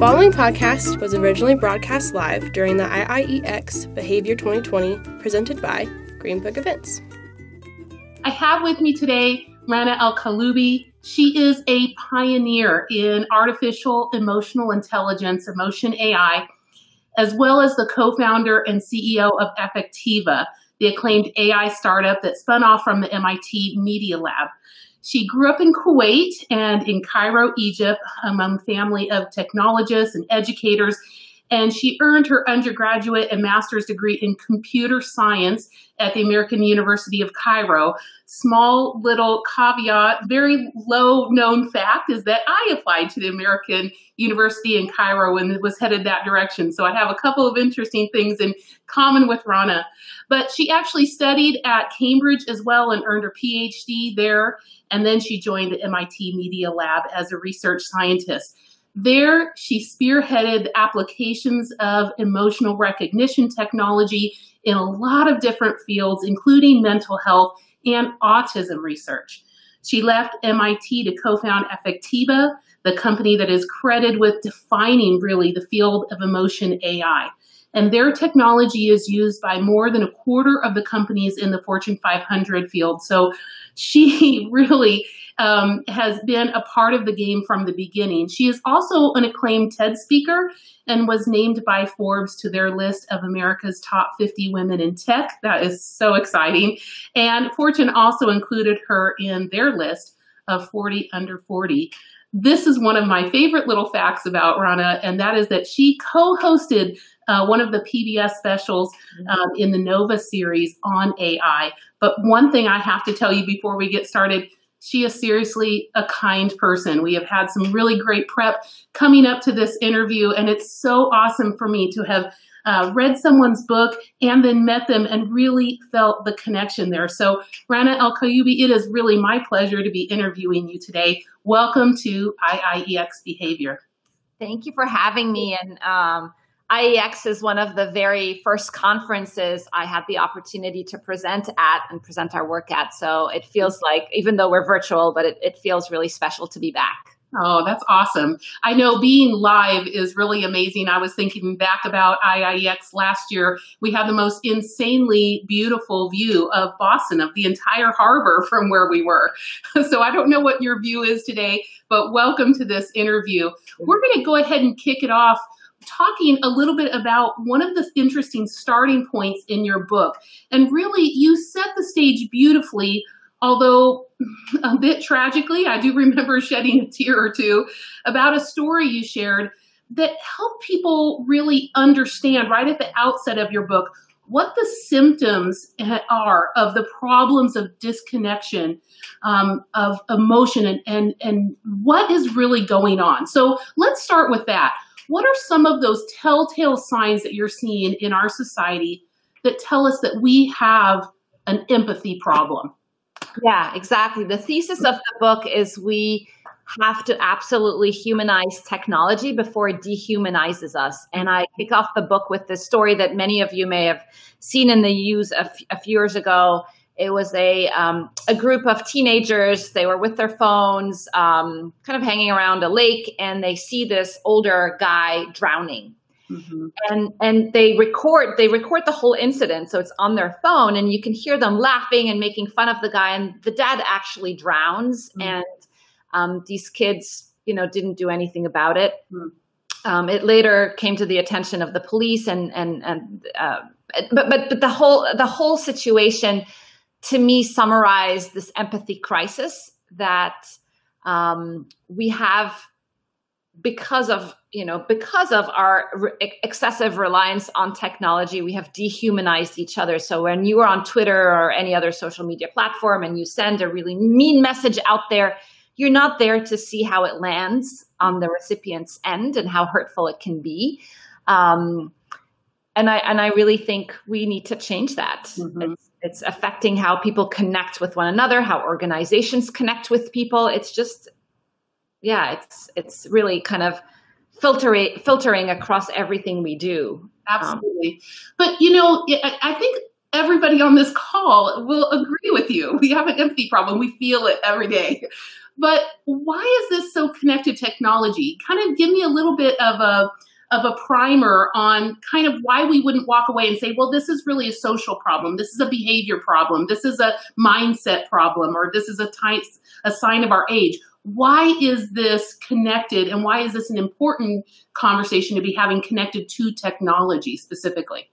following podcast was originally broadcast live during the IIEX Behavior 2020 presented by GreenBook Events. I have with me today Rana el Kaliouby. She is a pioneer in artificial emotional intelligence, emotion AI, as well as the co-founder and CEO of Affectiva, the acclaimed AI startup that spun off from the MIT Media Lab. She grew up in Kuwait and in Cairo, Egypt, among family of technologists and educators. And she earned her undergraduate and master's degree in computer science at the American University of Cairo. Small little caveat, very low known fact is that I applied to the American University in Cairo and was headed that direction. So I have a couple of interesting things in common with Rana. But she actually studied at Cambridge as well and earned her PhD there. And then she joined the MIT Media Lab as a research scientist. There, she spearheaded applications of emotional recognition technology in a lot of different fields, including mental health and autism research. She left MIT to co found Affectiva, the company that is credited with defining really the field of emotion AI. And their technology is used by more than a quarter of the companies in the Fortune 500 field. So she really um, has been a part of the game from the beginning. She is also an acclaimed TED speaker and was named by Forbes to their list of America's top 50 women in tech. That is so exciting. And Fortune also included her in their list of 40 under 40. This is one of my favorite little facts about Rana, and that is that she co hosted uh, one of the PBS specials mm-hmm. um, in the Nova series on AI. But one thing I have to tell you before we get started she is seriously a kind person. We have had some really great prep coming up to this interview, and it's so awesome for me to have uh, read someone's book and then met them and really felt the connection there. So, Rana el Kaliouby, it is really my pleasure to be interviewing you today. Welcome to IIEX Behavior. Thank you for having me. And um, IEX is one of the very first conferences I had the opportunity to present at and present our work at. So it feels like, even though we're virtual, but it, it feels really special to be back. Oh, that's awesome. I know being live is really amazing. I was thinking back about IIEX last year. We had the most insanely beautiful view of Boston, of the entire harbor from where we were. So I don't know what your view is today, but welcome to this interview. We're going to go ahead and kick it off talking a little bit about one of the interesting starting points in your book. And really, you set the stage beautifully, although a bit tragically, I do remember shedding a tear or two about a story you shared that helped people really understand right at the outset of your book what the symptoms are of the problems of disconnection, um, of emotion, and, and, and what is really going on. So let's start with that. What are some of those telltale signs that you're seeing in our society that tell us that we have an empathy problem? Yeah, exactly. The thesis of the book is we have to absolutely humanize technology before it dehumanizes us. And I kick off the book with this story that many of you may have seen in the news a, f- a few years ago it was a um, a group of teenagers. They were with their phones, um, kind of hanging around a lake, and they see this older guy drowning. Mm-hmm. And and they record they record the whole incident, so it's on their phone, and you can hear them laughing and making fun of the guy. And the dad actually drowns, mm-hmm. and um, these kids, you know, didn't do anything about it. Mm-hmm. Um, it later came to the attention of the police, and and and uh, but but but the whole the whole situation to me summarized this empathy crisis that um, we have because of you know because of our re- excessive reliance on technology we have dehumanized each other. So when you are on twitter or any other social media platform and you send a really mean message out there you're not there to see how it lands on the recipient's end and how hurtful it can be. Um, and i and i really think we need to change that. Mm-hmm. it's, it's affecting how people connect with one another how organizations connect with people. It's just yeah it's it's really kind of filtering filtering across everything we do absolutely um, but you know i think everybody on this call will agree with you we have an empathy problem we feel it every day But why is this so connected technology? Kind of give me a little bit of a of a primer on kind of why we wouldn't walk away and say, well, this is really a social problem. This is a behavior problem. This is a mindset problem, or this is a, type, a sign of our age. Why is this connected and why is this an important conversation to be having connected to technology specifically?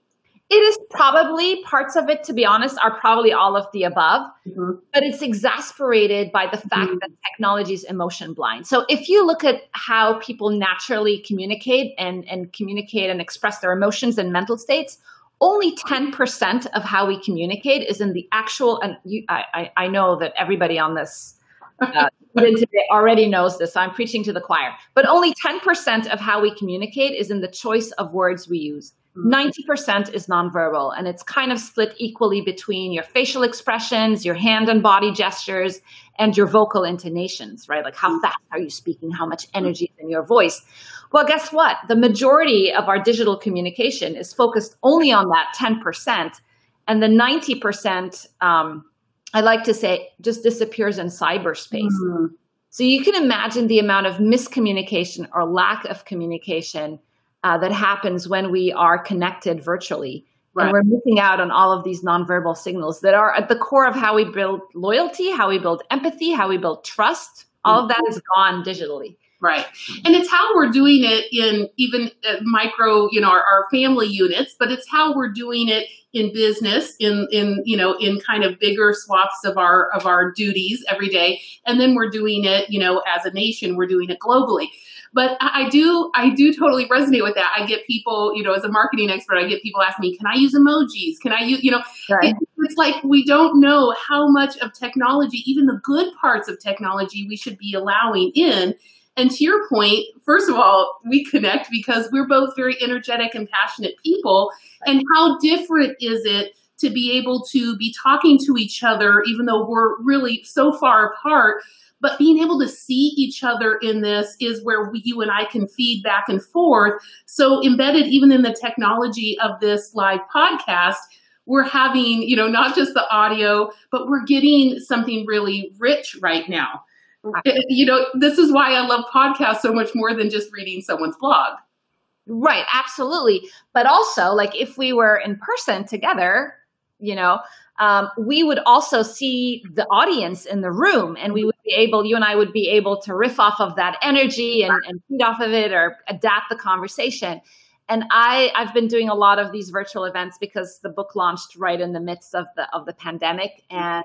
It is probably parts of it, to be honest, are probably all of the above, mm-hmm. but it's exasperated by the fact mm-hmm. that technology is emotion blind. So if you look at how people naturally communicate and, and communicate and express their emotions and mental states, only 10% of how we communicate is in the actual, and you, I, I know that everybody on this uh, today already knows this. So I'm preaching to the choir. But only 10% of how we communicate is in the choice of words we use. 90% is nonverbal, and it's kind of split equally between your facial expressions, your hand and body gestures, and your vocal intonations, right? Like how mm-hmm. fast are you speaking? How much energy is in your voice? Well, guess what? The majority of our digital communication is focused only on that 10%, and the 90%, um, I like to say, just disappears in cyberspace. Mm-hmm. So you can imagine the amount of miscommunication or lack of communication uh, that happens when we are connected virtually. Right. And we're missing out on all of these nonverbal signals that are at the core of how we build loyalty, how we build empathy, how we build trust. All of that is gone digitally. Right. And it's how we're doing it in even uh, micro, you know, our, our, family units, but it's how we're doing it in business, in, in, you know, in kind of bigger swaths of our, of our duties every day. And then we're doing it, you know, as a nation, we're doing it globally. But I do, I do totally resonate with that. I get people, you know, as a marketing expert, I get people asking me, can I use emojis? Can I use, you know, right. it, it's like we don't know how much of technology, even the good parts of technology, we should be allowing in. And to your point, first of all, we connect because we're both very energetic and passionate people. And how different is it to be able to be talking to each other, even though we're really so far apart? But being able to see each other in this is where we, you and I can feed back and forth. So embedded even in the technology of this live podcast, we're having, you know, not just the audio, but we're getting something really rich right now. You know, this is why I love podcasts so much more than just reading someone's blog. Right, absolutely. But also, like if we were in person together, you know, um, we would also see the audience in the room and we would be able, you and I would be able to riff off of that energy and, and feed off of it or adapt the conversation. And I, I've been doing a lot of these virtual events because the book launched right in the midst of the of the pandemic, and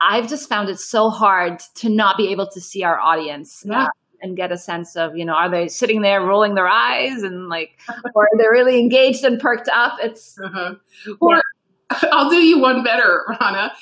I've just found it so hard to not be able to see our audience. Yeah. Uh, and get a sense of, you know, are they sitting there rolling their eyes and like, or are they really engaged and perked up? It's, uh-huh. or I'll do you one better, Rana.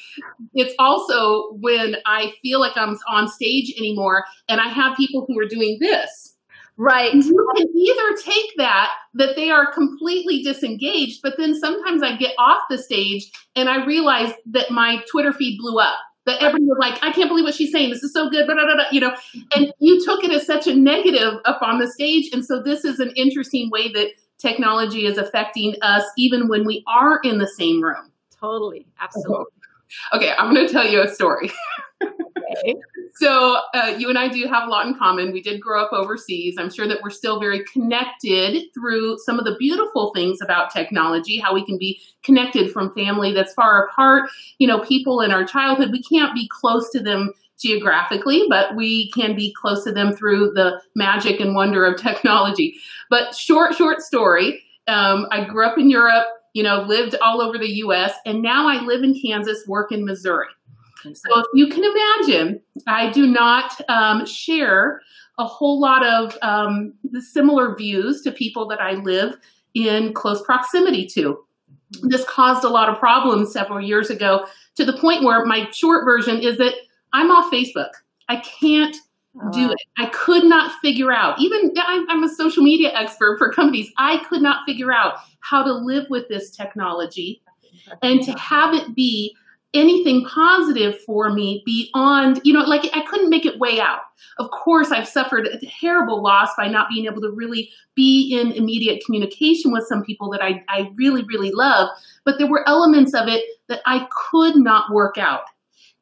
It's also when I feel like I'm on stage anymore and I have people who are doing this. Right. Mm-hmm. You can either take that, that they are completely disengaged, but then sometimes I get off the stage and I realize that my Twitter feed blew up. That everyone was like, I can't believe what she's saying. This is so good, blah, blah, blah, you know. And you took it as such a negative up on the stage. And so this is an interesting way that technology is affecting us even when we are in the same room. Totally. Uh-huh. Absolutely. Okay, I'm going to tell you a story. okay. So, uh, you and I do have a lot in common. We did grow up overseas. I'm sure that we're still very connected through some of the beautiful things about technology, how we can be connected from family that's far apart. You know, people in our childhood, we can't be close to them geographically, but we can be close to them through the magic and wonder of technology. But short, short story. Um, I grew up in Europe, you know, lived all over the US, and now I live in Kansas, work in Missouri. So if you can imagine, I do not um, share a whole lot of um, the similar views to people that I live in close proximity to. This caused a lot of problems several years ago to the point where my short version is that I'm off Facebook. I can't oh, do it. I could not figure out, even I'm a social media expert for companies, I could not figure out how to live with this technology and to have it be anything positive for me beyond, you know, like I couldn't make it way out. Of course, I've suffered a terrible loss by not being able to really be in immediate communication with some people that I, I really, really love. But there were elements of it that I could not work out.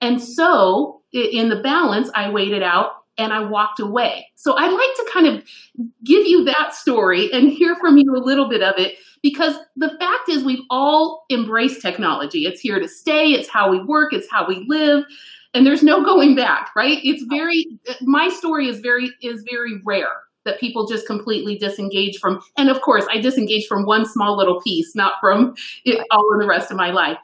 And so in the balance, I it out and I walked away. So I'd like to kind of give you that story and hear from you a little bit of it because the fact is we've all embraced technology. It's here to stay, it's how we work, it's how we live, and there's no going back, right? It's very my story is very is very rare that people just completely disengage from and of course I disengage from one small little piece, not from it, all of the rest of my life.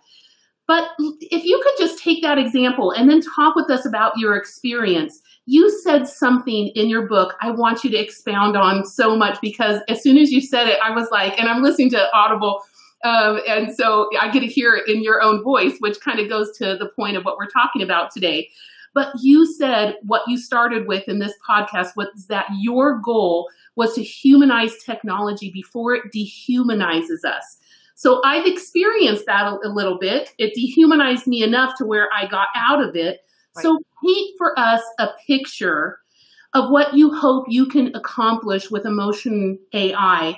But if you could just take that example and then talk with us about your experience you said something in your book I want you to expound on so much because as soon as you said it, I was like, and I'm listening to Audible. Um, and so I get to hear it in your own voice, which kind of goes to the point of what we're talking about today. But you said what you started with in this podcast was that your goal was to humanize technology before it dehumanizes us. So I've experienced that a, a little bit. It dehumanized me enough to where I got out of it so paint for us a picture of what you hope you can accomplish with emotion AI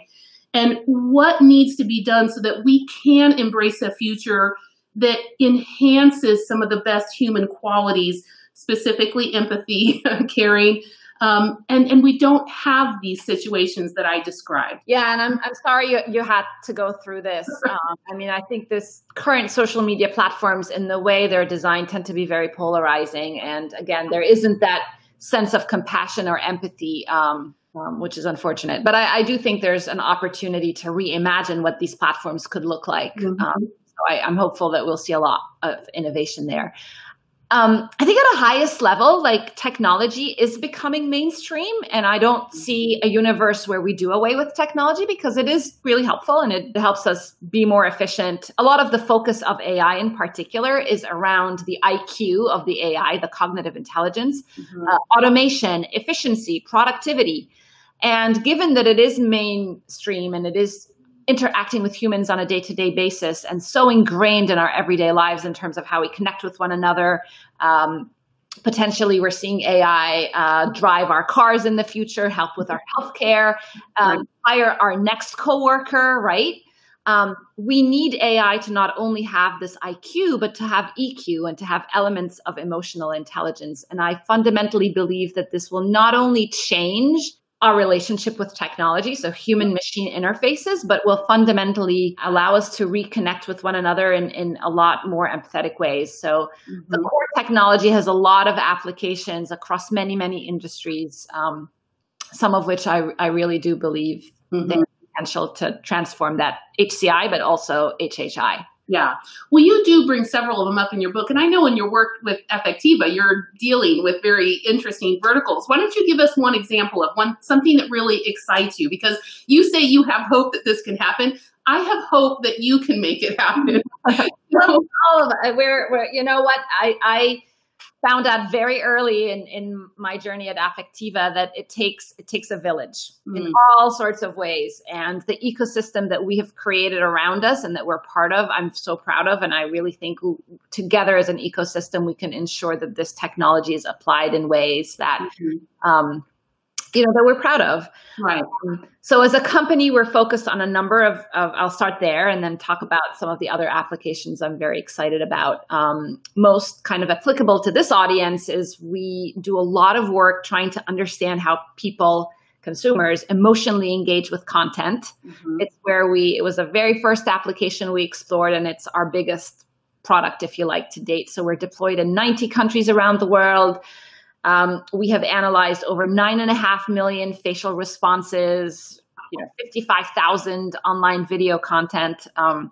and what needs to be done so that we can embrace a future that enhances some of the best human qualities, specifically empathy, caring, um, and and we don't have these situations that I described. Yeah, and I'm I'm sorry you you had to go through this. Um, I mean, I think this current social media platforms, in the way they're designed, tend to be very polarizing. And again, there isn't that sense of compassion or empathy. Um, um, which is unfortunate. But I, I, do think there's an opportunity to reimagine what these platforms could look like. Mm-hmm. Um, so I, am hopeful that we'll see a lot of innovation there um, I think at a highest level, like technology is becoming mainstream, and I don't see a universe where we do away with technology because it is really helpful and it helps us be more efficient. A lot of the focus of AI in particular is around the IQ of the AI, the cognitive intelligence, mm-hmm. uh, automation, efficiency, productivity. And given that it is mainstream and it is interacting with humans on a day to day basis and so ingrained in our everyday lives in terms of how we connect with one another. Um, potentially, we're seeing AI uh, drive our cars in the future, help with our healthcare, um, hire our next coworker, right? Um, we need AI to not only have this IQ, but to have EQ and to have elements of emotional intelligence. And I fundamentally believe that this will not only change our relationship with technology, so human machine interfaces, but will fundamentally allow us to reconnect with one another in, in a lot more empathetic ways. So mm-hmm. the core technology has a lot of applications across many, many industries, um, some of which I, I really do believe mm-hmm. they have potential to transform that HCI, but also HHI. Yeah. Well, you do bring several of them up in your book. And I know in your work with Affectiva, you're dealing with very interesting verticals. Why don't you give us one example of one something that really excites you? Because you say you have hope that this can happen. I have hope that you can make it happen. so, oh, we're, we're, you know what? I, I found out very early in, in my journey at Affectiva that it takes it takes a village mm. in all sorts of ways. And the ecosystem that we have created around us and that we're part of, I'm so proud of. And I really think together as an ecosystem, we can ensure that this technology is applied in ways that mm-hmm. um, you know that we're proud of. Right. Um, so as a company we're focused on a number of, of, i'll start there and then talk about some of the other applications i'm very excited about. Um, most kind of applicable to this audience is we do a lot of work trying to understand how people consumers emotionally engage with content. Mm-hmm. it's where we it was the very first application we explored and it's our biggest product if you like to date. So we're deployed in 90 countries around the world um, we have analyzed over nine and a half million facial responses, you know, 55,000 online video content, um,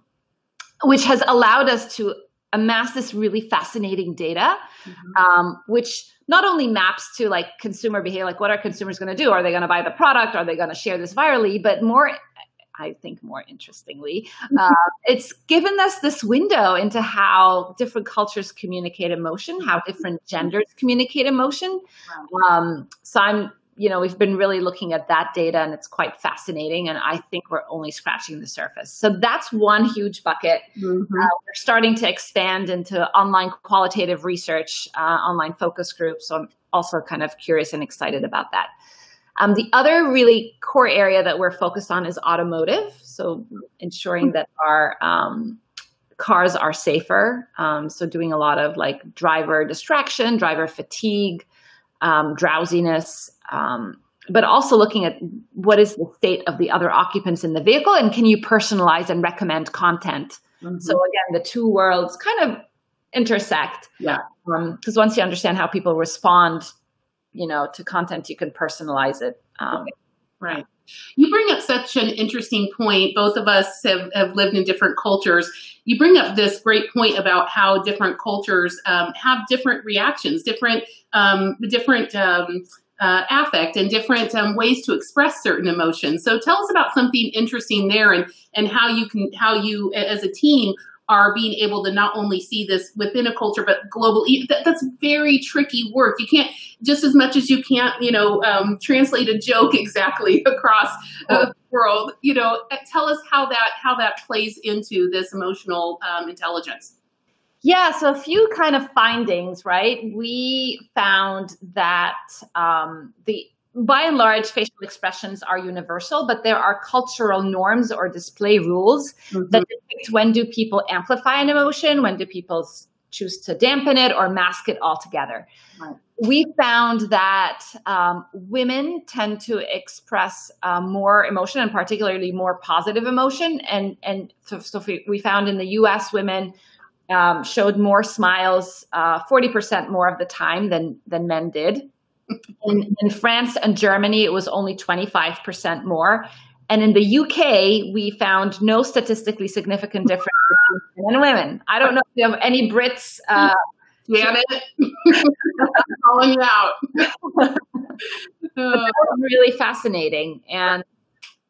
which has allowed us to amass this really fascinating data, mm-hmm. um, which not only maps to like consumer behavior, like what are consumers going to do? Are they going to buy the product? Are they going to share this virally? But more I think more interestingly, uh, it's given us this window into how different cultures communicate emotion, how different genders communicate emotion. Um, so I'm, you know, we've been really looking at that data and it's quite fascinating. And I think we're only scratching the surface. So that's one huge bucket. Mm-hmm. Uh, we're starting to expand into online qualitative research, uh, online focus groups. So I'm also kind of curious and excited about that. Um, the other really core area that we're focused on is automotive. So ensuring that our um, cars are safer. Um, so doing a lot of like driver distraction, driver fatigue, um, drowsiness, um, but also looking at what is the state of the other occupants in the vehicle and can you personalize and recommend content. Mm-hmm. So again, the two worlds kind of intersect. Yeah. Because um, once you understand how people respond, you know, to content, you can personalize it. Um, right. You bring up such an interesting point. Both of us have, have lived in different cultures. You bring up this great point about how different cultures um, have different reactions, different um, different um, uh, affect, and different um, ways to express certain emotions. So, tell us about something interesting there, and and how you can how you as a team are being able to not only see this within a culture but global that, that's very tricky work. You can't just as much as you can't you know um, translate a joke exactly across uh, the world you know uh, tell us how that how that plays into this emotional um, intelligence. Yeah, so a few kind of findings, right? We found that um, the by and large, facial expressions are universal, but there are cultural norms or display rules mm-hmm. that depict when do people amplify an emotion, when do people choose to dampen it or mask it altogether. Right. We found that um, women tend to express uh, more emotion and particularly more positive emotion. And, and so, so we found in the US, women um, showed more smiles uh, 40% more of the time than, than men did. In, in France and Germany, it was only 25% more. And in the UK, we found no statistically significant difference between men and women. I don't know if you have any Brits. Uh, Janet, calling you out. really fascinating. And,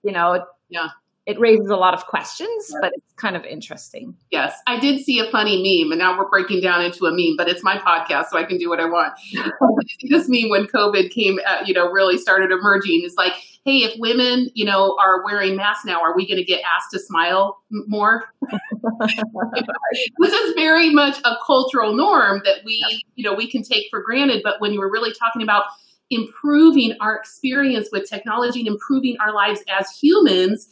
you know, yeah it raises a lot of questions, but it's kind of interesting. Yes, I did see a funny meme, and now we're breaking down into a meme, but it's my podcast, so I can do what I want. this meme when COVID came, uh, you know, really started emerging. It's like, hey, if women, you know, are wearing masks now, are we going to get asked to smile more? This is very much a cultural norm that we, you know, we can take for granted. But when you were really talking about improving our experience with technology and improving our lives as humans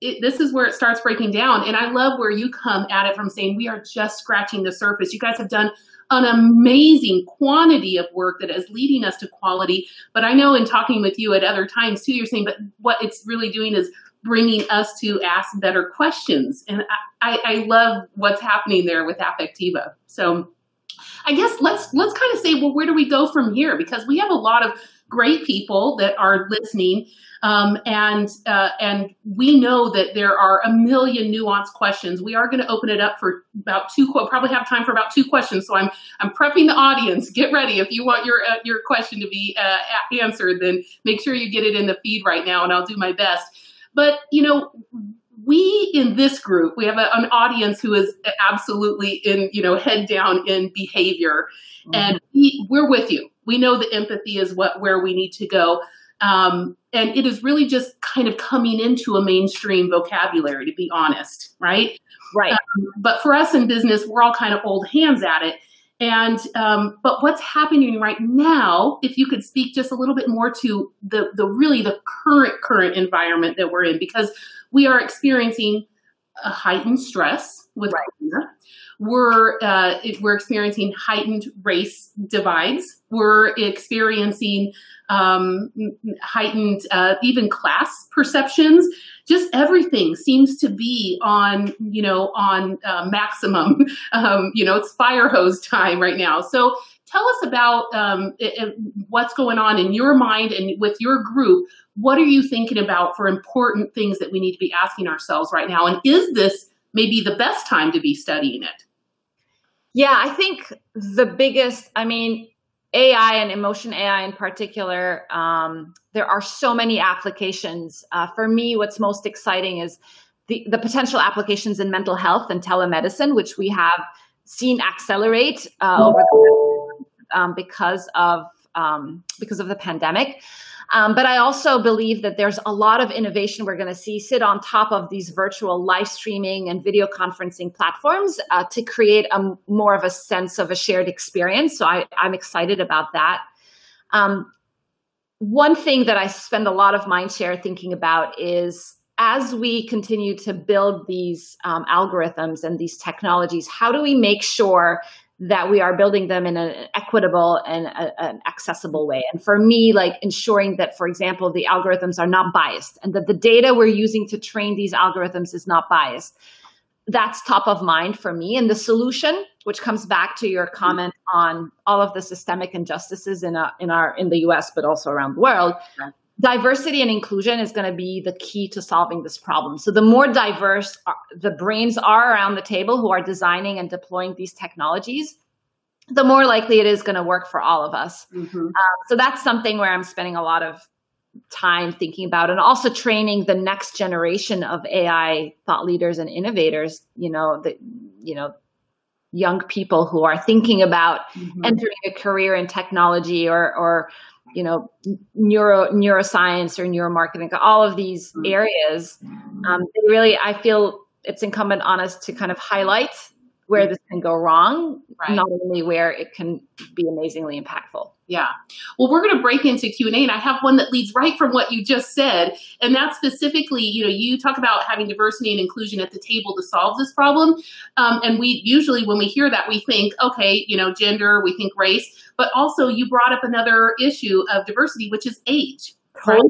it, this is where it starts breaking down. And I love where you come at it from saying we are just scratching the surface. You guys have done an amazing quantity of work that is leading us to quality. But I know in talking with you at other times too, you're saying, but what it's really doing is bringing us to ask better questions. And I, I, love what's happening there with Affectiva. So I guess let's let's kind of say, well, where do we go from here? Because we have a lot of great people that are listening um, and uh, and we know that there are a million nuanced questions. We are going to open it up for about two. Probably have time for about two questions. So I'm I'm prepping the audience. Get ready if you want your uh, your question to be uh, answered. Then make sure you get it in the feed right now, and I'll do my best. But you know, we in this group we have a, an audience who is absolutely in you know head down in behavior, mm-hmm. and we, we're with you. We know the empathy is what where we need to go. Um, and it is really just kind of coming into a mainstream vocabulary, to be honest, right? Right. Um, but for us in business, we're all kind of old hands at it. And um, but what's happening right now? If you could speak just a little bit more to the the really the current current environment that we're in, because we are experiencing a heightened stress with right. We're uh, we're experiencing heightened race divides. We're experiencing um, heightened uh, even class perceptions. Just everything seems to be on you know on uh, maximum. Um, you know, it's fire hose time right now. So tell us about um, it, it, what's going on in your mind and with your group. What are you thinking about for important things that we need to be asking ourselves right now? And is this maybe the best time to be studying it? Yeah, I think the biggest, I mean, AI and emotion AI in particular, um, there are so many applications. Uh, for me, what's most exciting is the, the potential applications in mental health and telemedicine, which we have seen accelerate uh, over the, um, because of um, because of the pandemic. Um, but I also believe that there's a lot of innovation we're going to see sit on top of these virtual live streaming and video conferencing platforms uh, to create a more of a sense of a shared experience. So I, am excited about that. Um, one thing that I spend a lot of mind share thinking about is as we continue to build these um, algorithms and these technologies, how do we make sure that we are building them in an equitable and a, an accessible way. And for me, like ensuring that, for example, the algorithms are not biased and that the data we're using to train these algorithms is not biased. That's top of mind for me. And the solution, which comes back to your comment on all of the systemic injustices in, a, in our in the US, but also around the world, diversity and inclusion is going to be the key to solving this problem. So the more diverse the brains are around the table who are designing and deploying these technologies, the more likely it is going to work for all of us. Mm-hmm. Uh, so that's something where I'm spending a lot of time thinking about and also training the next generation of AI thought leaders and innovators, you know, the you know, young people who are thinking about mm-hmm. entering a career in technology or or you know neuro neuroscience or neuromarketing all of these mm-hmm. areas um, really i feel it's incumbent on us to kind of highlight where this can go wrong right. not only where it can be amazingly impactful. Yeah. Well we're going to break into q&a and i have one that leads right from what you just said and that's specifically you know you talk about having diversity and inclusion at the table to solve this problem. Um, and we usually when we hear that we think okay you know gender we think race but also you brought up another issue of diversity which is age right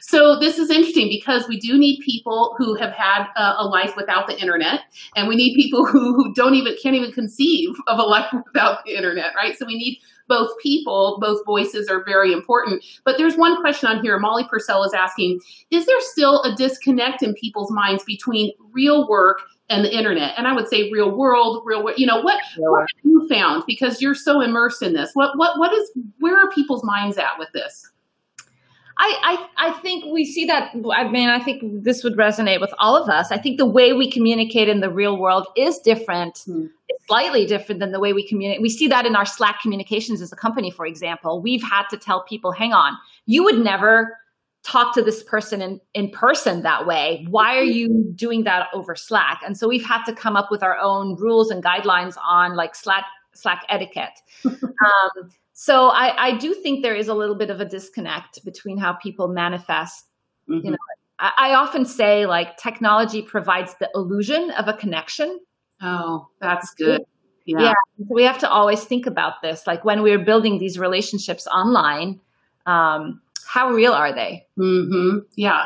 so this is interesting because we do need people who have had a, a life without the internet, and we need people who, who don't even can't even conceive of a life without the internet, right? So we need both people, both voices are very important. But there's one question on here. Molly Purcell is asking: Is there still a disconnect in people's minds between real work and the internet? And I would say real world, real. You know what? What have you found? Because you're so immersed in this. What what what is? Where are people's minds at with this? I, I, I think we see that. I mean, I think this would resonate with all of us. I think the way we communicate in the real world is different. Mm. It's slightly different than the way we communicate. We see that in our Slack communications as a company, for example. We've had to tell people, hang on, you would never talk to this person in, in person that way. Why are you doing that over Slack? And so we've had to come up with our own rules and guidelines on like Slack Slack etiquette. um, so I, I do think there is a little bit of a disconnect between how people manifest. Mm-hmm. You know, I, I often say like technology provides the illusion of a connection. Oh, that's good. Yeah. yeah. So we have to always think about this. Like when we're building these relationships online, um, how real are they? Mm-hmm. Yeah.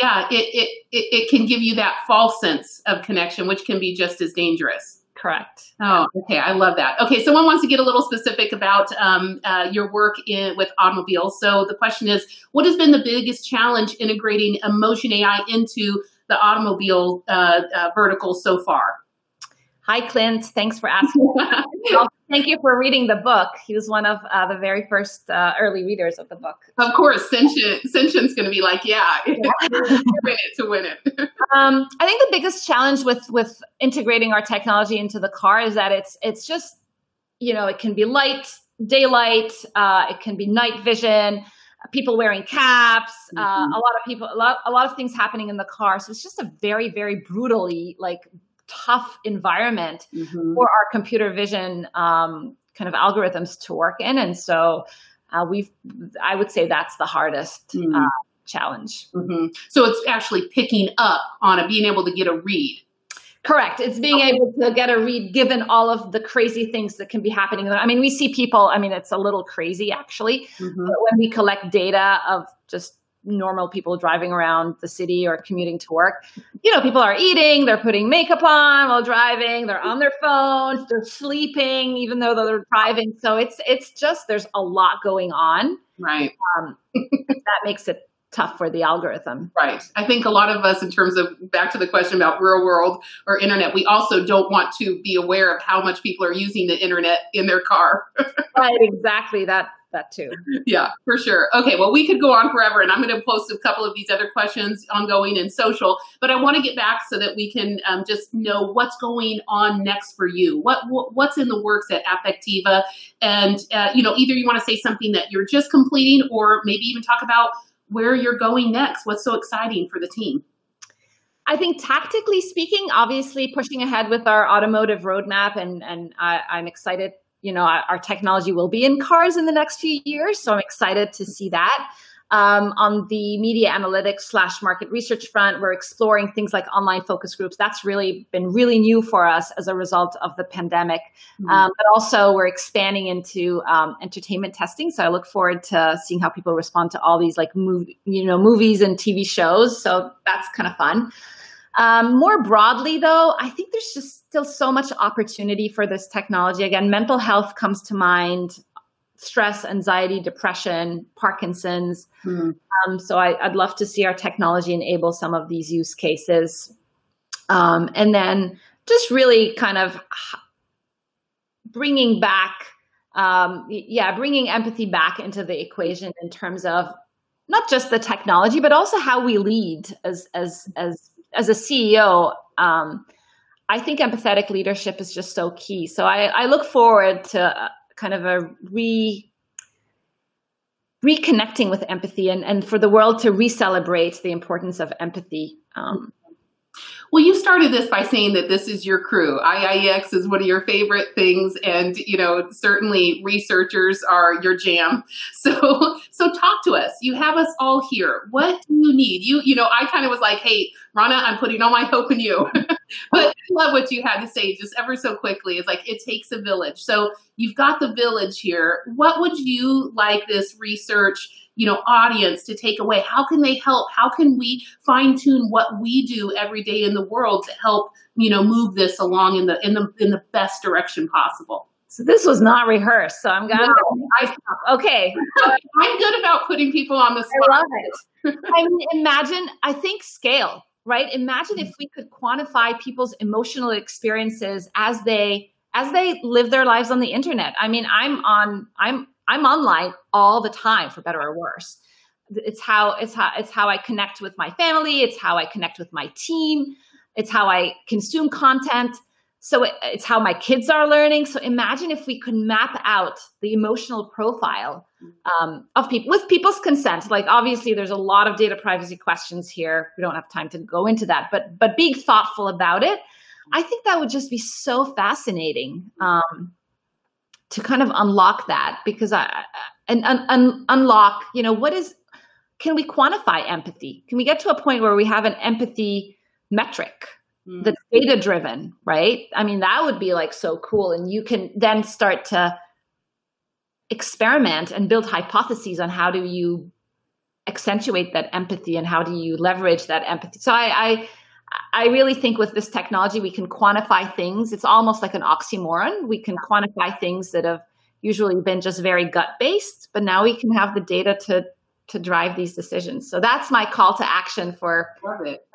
Yeah. It, it, it, it can give you that false sense of connection, which can be just as dangerous. Correct. Oh, okay. I love that. Okay, someone wants to get a little specific about um, uh, your work in, with automobiles. So the question is, what has been the biggest challenge integrating emotion AI into the automobile uh, uh, vertical so far? Hi, Clint. Thanks for asking. well, thank you for reading the book. He was one of uh, the very first uh, early readers of the book. Of course, Sentient, Sentient's going to be like, yeah, yeah. win it to win it. um, I think the biggest challenge with with integrating our technology into the car is that it's it's just you know it can be light, daylight, uh, it can be night vision people wearing caps, uh, mm-hmm. a lot of people, a lot, a lot of things happening in the car. So it's just a very, very brutally like tough environment mm-hmm. for our computer vision um, kind of algorithms to work in. And so uh, we've, I would say that's the hardest mm-hmm. uh, challenge. Mm-hmm. So it's actually picking up on it, being able to get a read. Correct. It's being okay. able to get a read given all of the crazy things that can be happening. I mean, we see people, I mean, it's a little crazy actually, mm-hmm. but when we collect data of just normal people driving around the city or commuting to work. You know, people are eating, they're putting makeup on while driving, they're on their phones, they're sleeping even though they're driving. So it's it's just there's a lot going on. Right. Um, that makes it tough for the algorithm. Right. I think a lot of us, in terms of back to the question about real world or internet, we also don't want to be aware of how much people are using the internet in their car. right. Exactly. That that too. Yeah, for sure. Okay, well, we could go on forever, and I'm going to post a couple of these other questions ongoing and social, but I want to get back so that we can um, just know what's going on next for you. What, what what's in the works at Affectiva, and uh, you know, either you want to say something that you're just completing, or maybe even talk about where you're going next. What's so exciting for the team? I think tactically speaking, obviously pushing ahead with our automotive roadmap, and and I, I'm excited you know, our, our, technology will be in cars in the next few years. So I'm excited to see that. Um, on the media analytics slash market research front, we're exploring things like online focus groups. That's really been really new for us as a result of the pandemic. Mm-hmm. Um, but also, we're expanding into um, entertainment testing. So I look forward to seeing how people respond to all these like movie, you know, movies and TV shows. So that's kind of fun. Um, more broadly, though, I think there's just still so much opportunity for this technology. Again, mental health comes to mind stress, anxiety, depression, Parkinson's. Hmm. Um, so I, would love to see our technology enable some of these use cases. Um, and then just really kind of bringing back, um, yeah, bringing empathy back into the equation in terms of not just the technology, but also how we lead as as as as a CEO. I think empathetic leadership is just so key. So I, I look forward to uh, kind of a re reconnecting with empathy and, and for the world to re-celebrate the importance of empathy um, well, you started this by saying that this is your crew. IIEX is one of your favorite things, and you know certainly researchers are your jam. So, so talk to us. You have us all here. What do you need? You, you know, I kind of was like, "Hey, Rana, I'm putting all my hope in you." but I love what you had to say, just ever so quickly. It's like it takes a village. So you've got the village here. What would you like this research? you know audience to take away how can they help how can we fine tune what we do every day in the world to help you know move this along in the in the in the best direction possible so this was not rehearsed so i'm gonna no, I, okay i'm good about putting people on the spot i love it i mean imagine i think scale right imagine if mm. we could quantify people's emotional experiences as they as they live their lives on the internet i mean i'm on i'm I'm online all the time, for better or worse. It's how it's how it's how I connect with my family. It's how I connect with my team. It's how I consume content. So it, it's how my kids are learning. So imagine if we could map out the emotional profile um, of people with people's consent. Like obviously, there's a lot of data privacy questions here. We don't have time to go into that, but but being thoughtful about it, I think that would just be so fascinating. Um, to kind of unlock that because I and un, un, unlock, you know, what is can we quantify empathy? Can we get to a point where we have an empathy metric mm. that's data driven, right? I mean, that would be like so cool. And you can then start to experiment and build hypotheses on how do you accentuate that empathy and how do you leverage that empathy. So I, I I really think with this technology, we can quantify things. It's almost like an oxymoron. We can quantify things that have usually been just very gut based, but now we can have the data to to drive these decisions. So that's my call to action for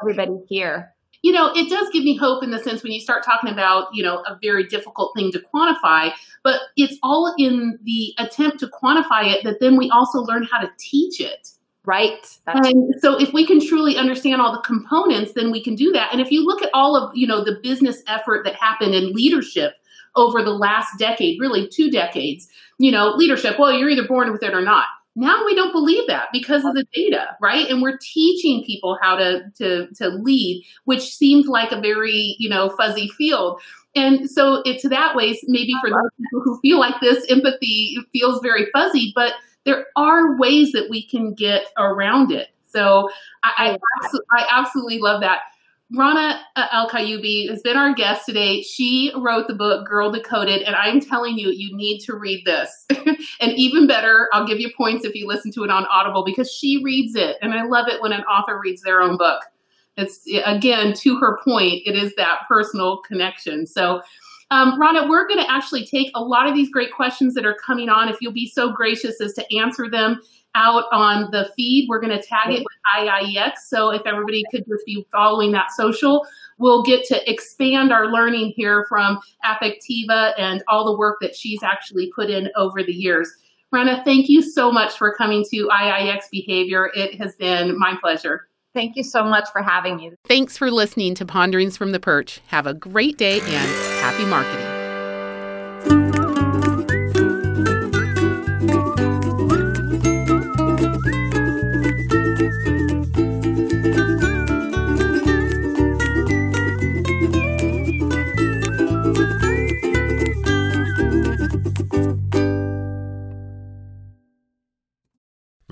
everybody here. You know, it does give me hope in the sense when you start talking about, you know, a very difficult thing to quantify, but it's all in the attempt to quantify it that then we also learn how to teach it Right. That's and so if we can truly understand all the components, then we can do that. And if you look at all of, you know, the business effort that happened in leadership over the last decade, really two decades, you know, leadership, well, you're either born with it or not. Now we don't believe that because of the data, right? And we're teaching people how to to to lead, which seems like a very, you know, fuzzy field. And so it's that way, maybe for those people who feel like this empathy feels very fuzzy, but there are ways that we can get around it. So I, I, I absolutely love that. Rana uh, el Kaliouby has been our guest today. She wrote the book Girl Decoded, and I'm telling you, you need to read this. and even better, I'll give you points if you listen to it on Audible because she reads it. And I love it when an author reads their own book. It's, again, to her point, it is that personal connection. So um, Rana, we're going to actually take a lot of these great questions that are coming on. If you'll be so gracious as to answer them out on the feed, we're going to tag it with IIEX. So if everybody could just be following that social, we'll get to expand our learning here from Affectiva and all the work that she's actually put in over the years. Rana, thank you so much for coming to IIEX Behavior. It has been my pleasure. Thank you so much for having me. Thanks for listening to Ponderings from the Perch. Have a great day and happy marketing.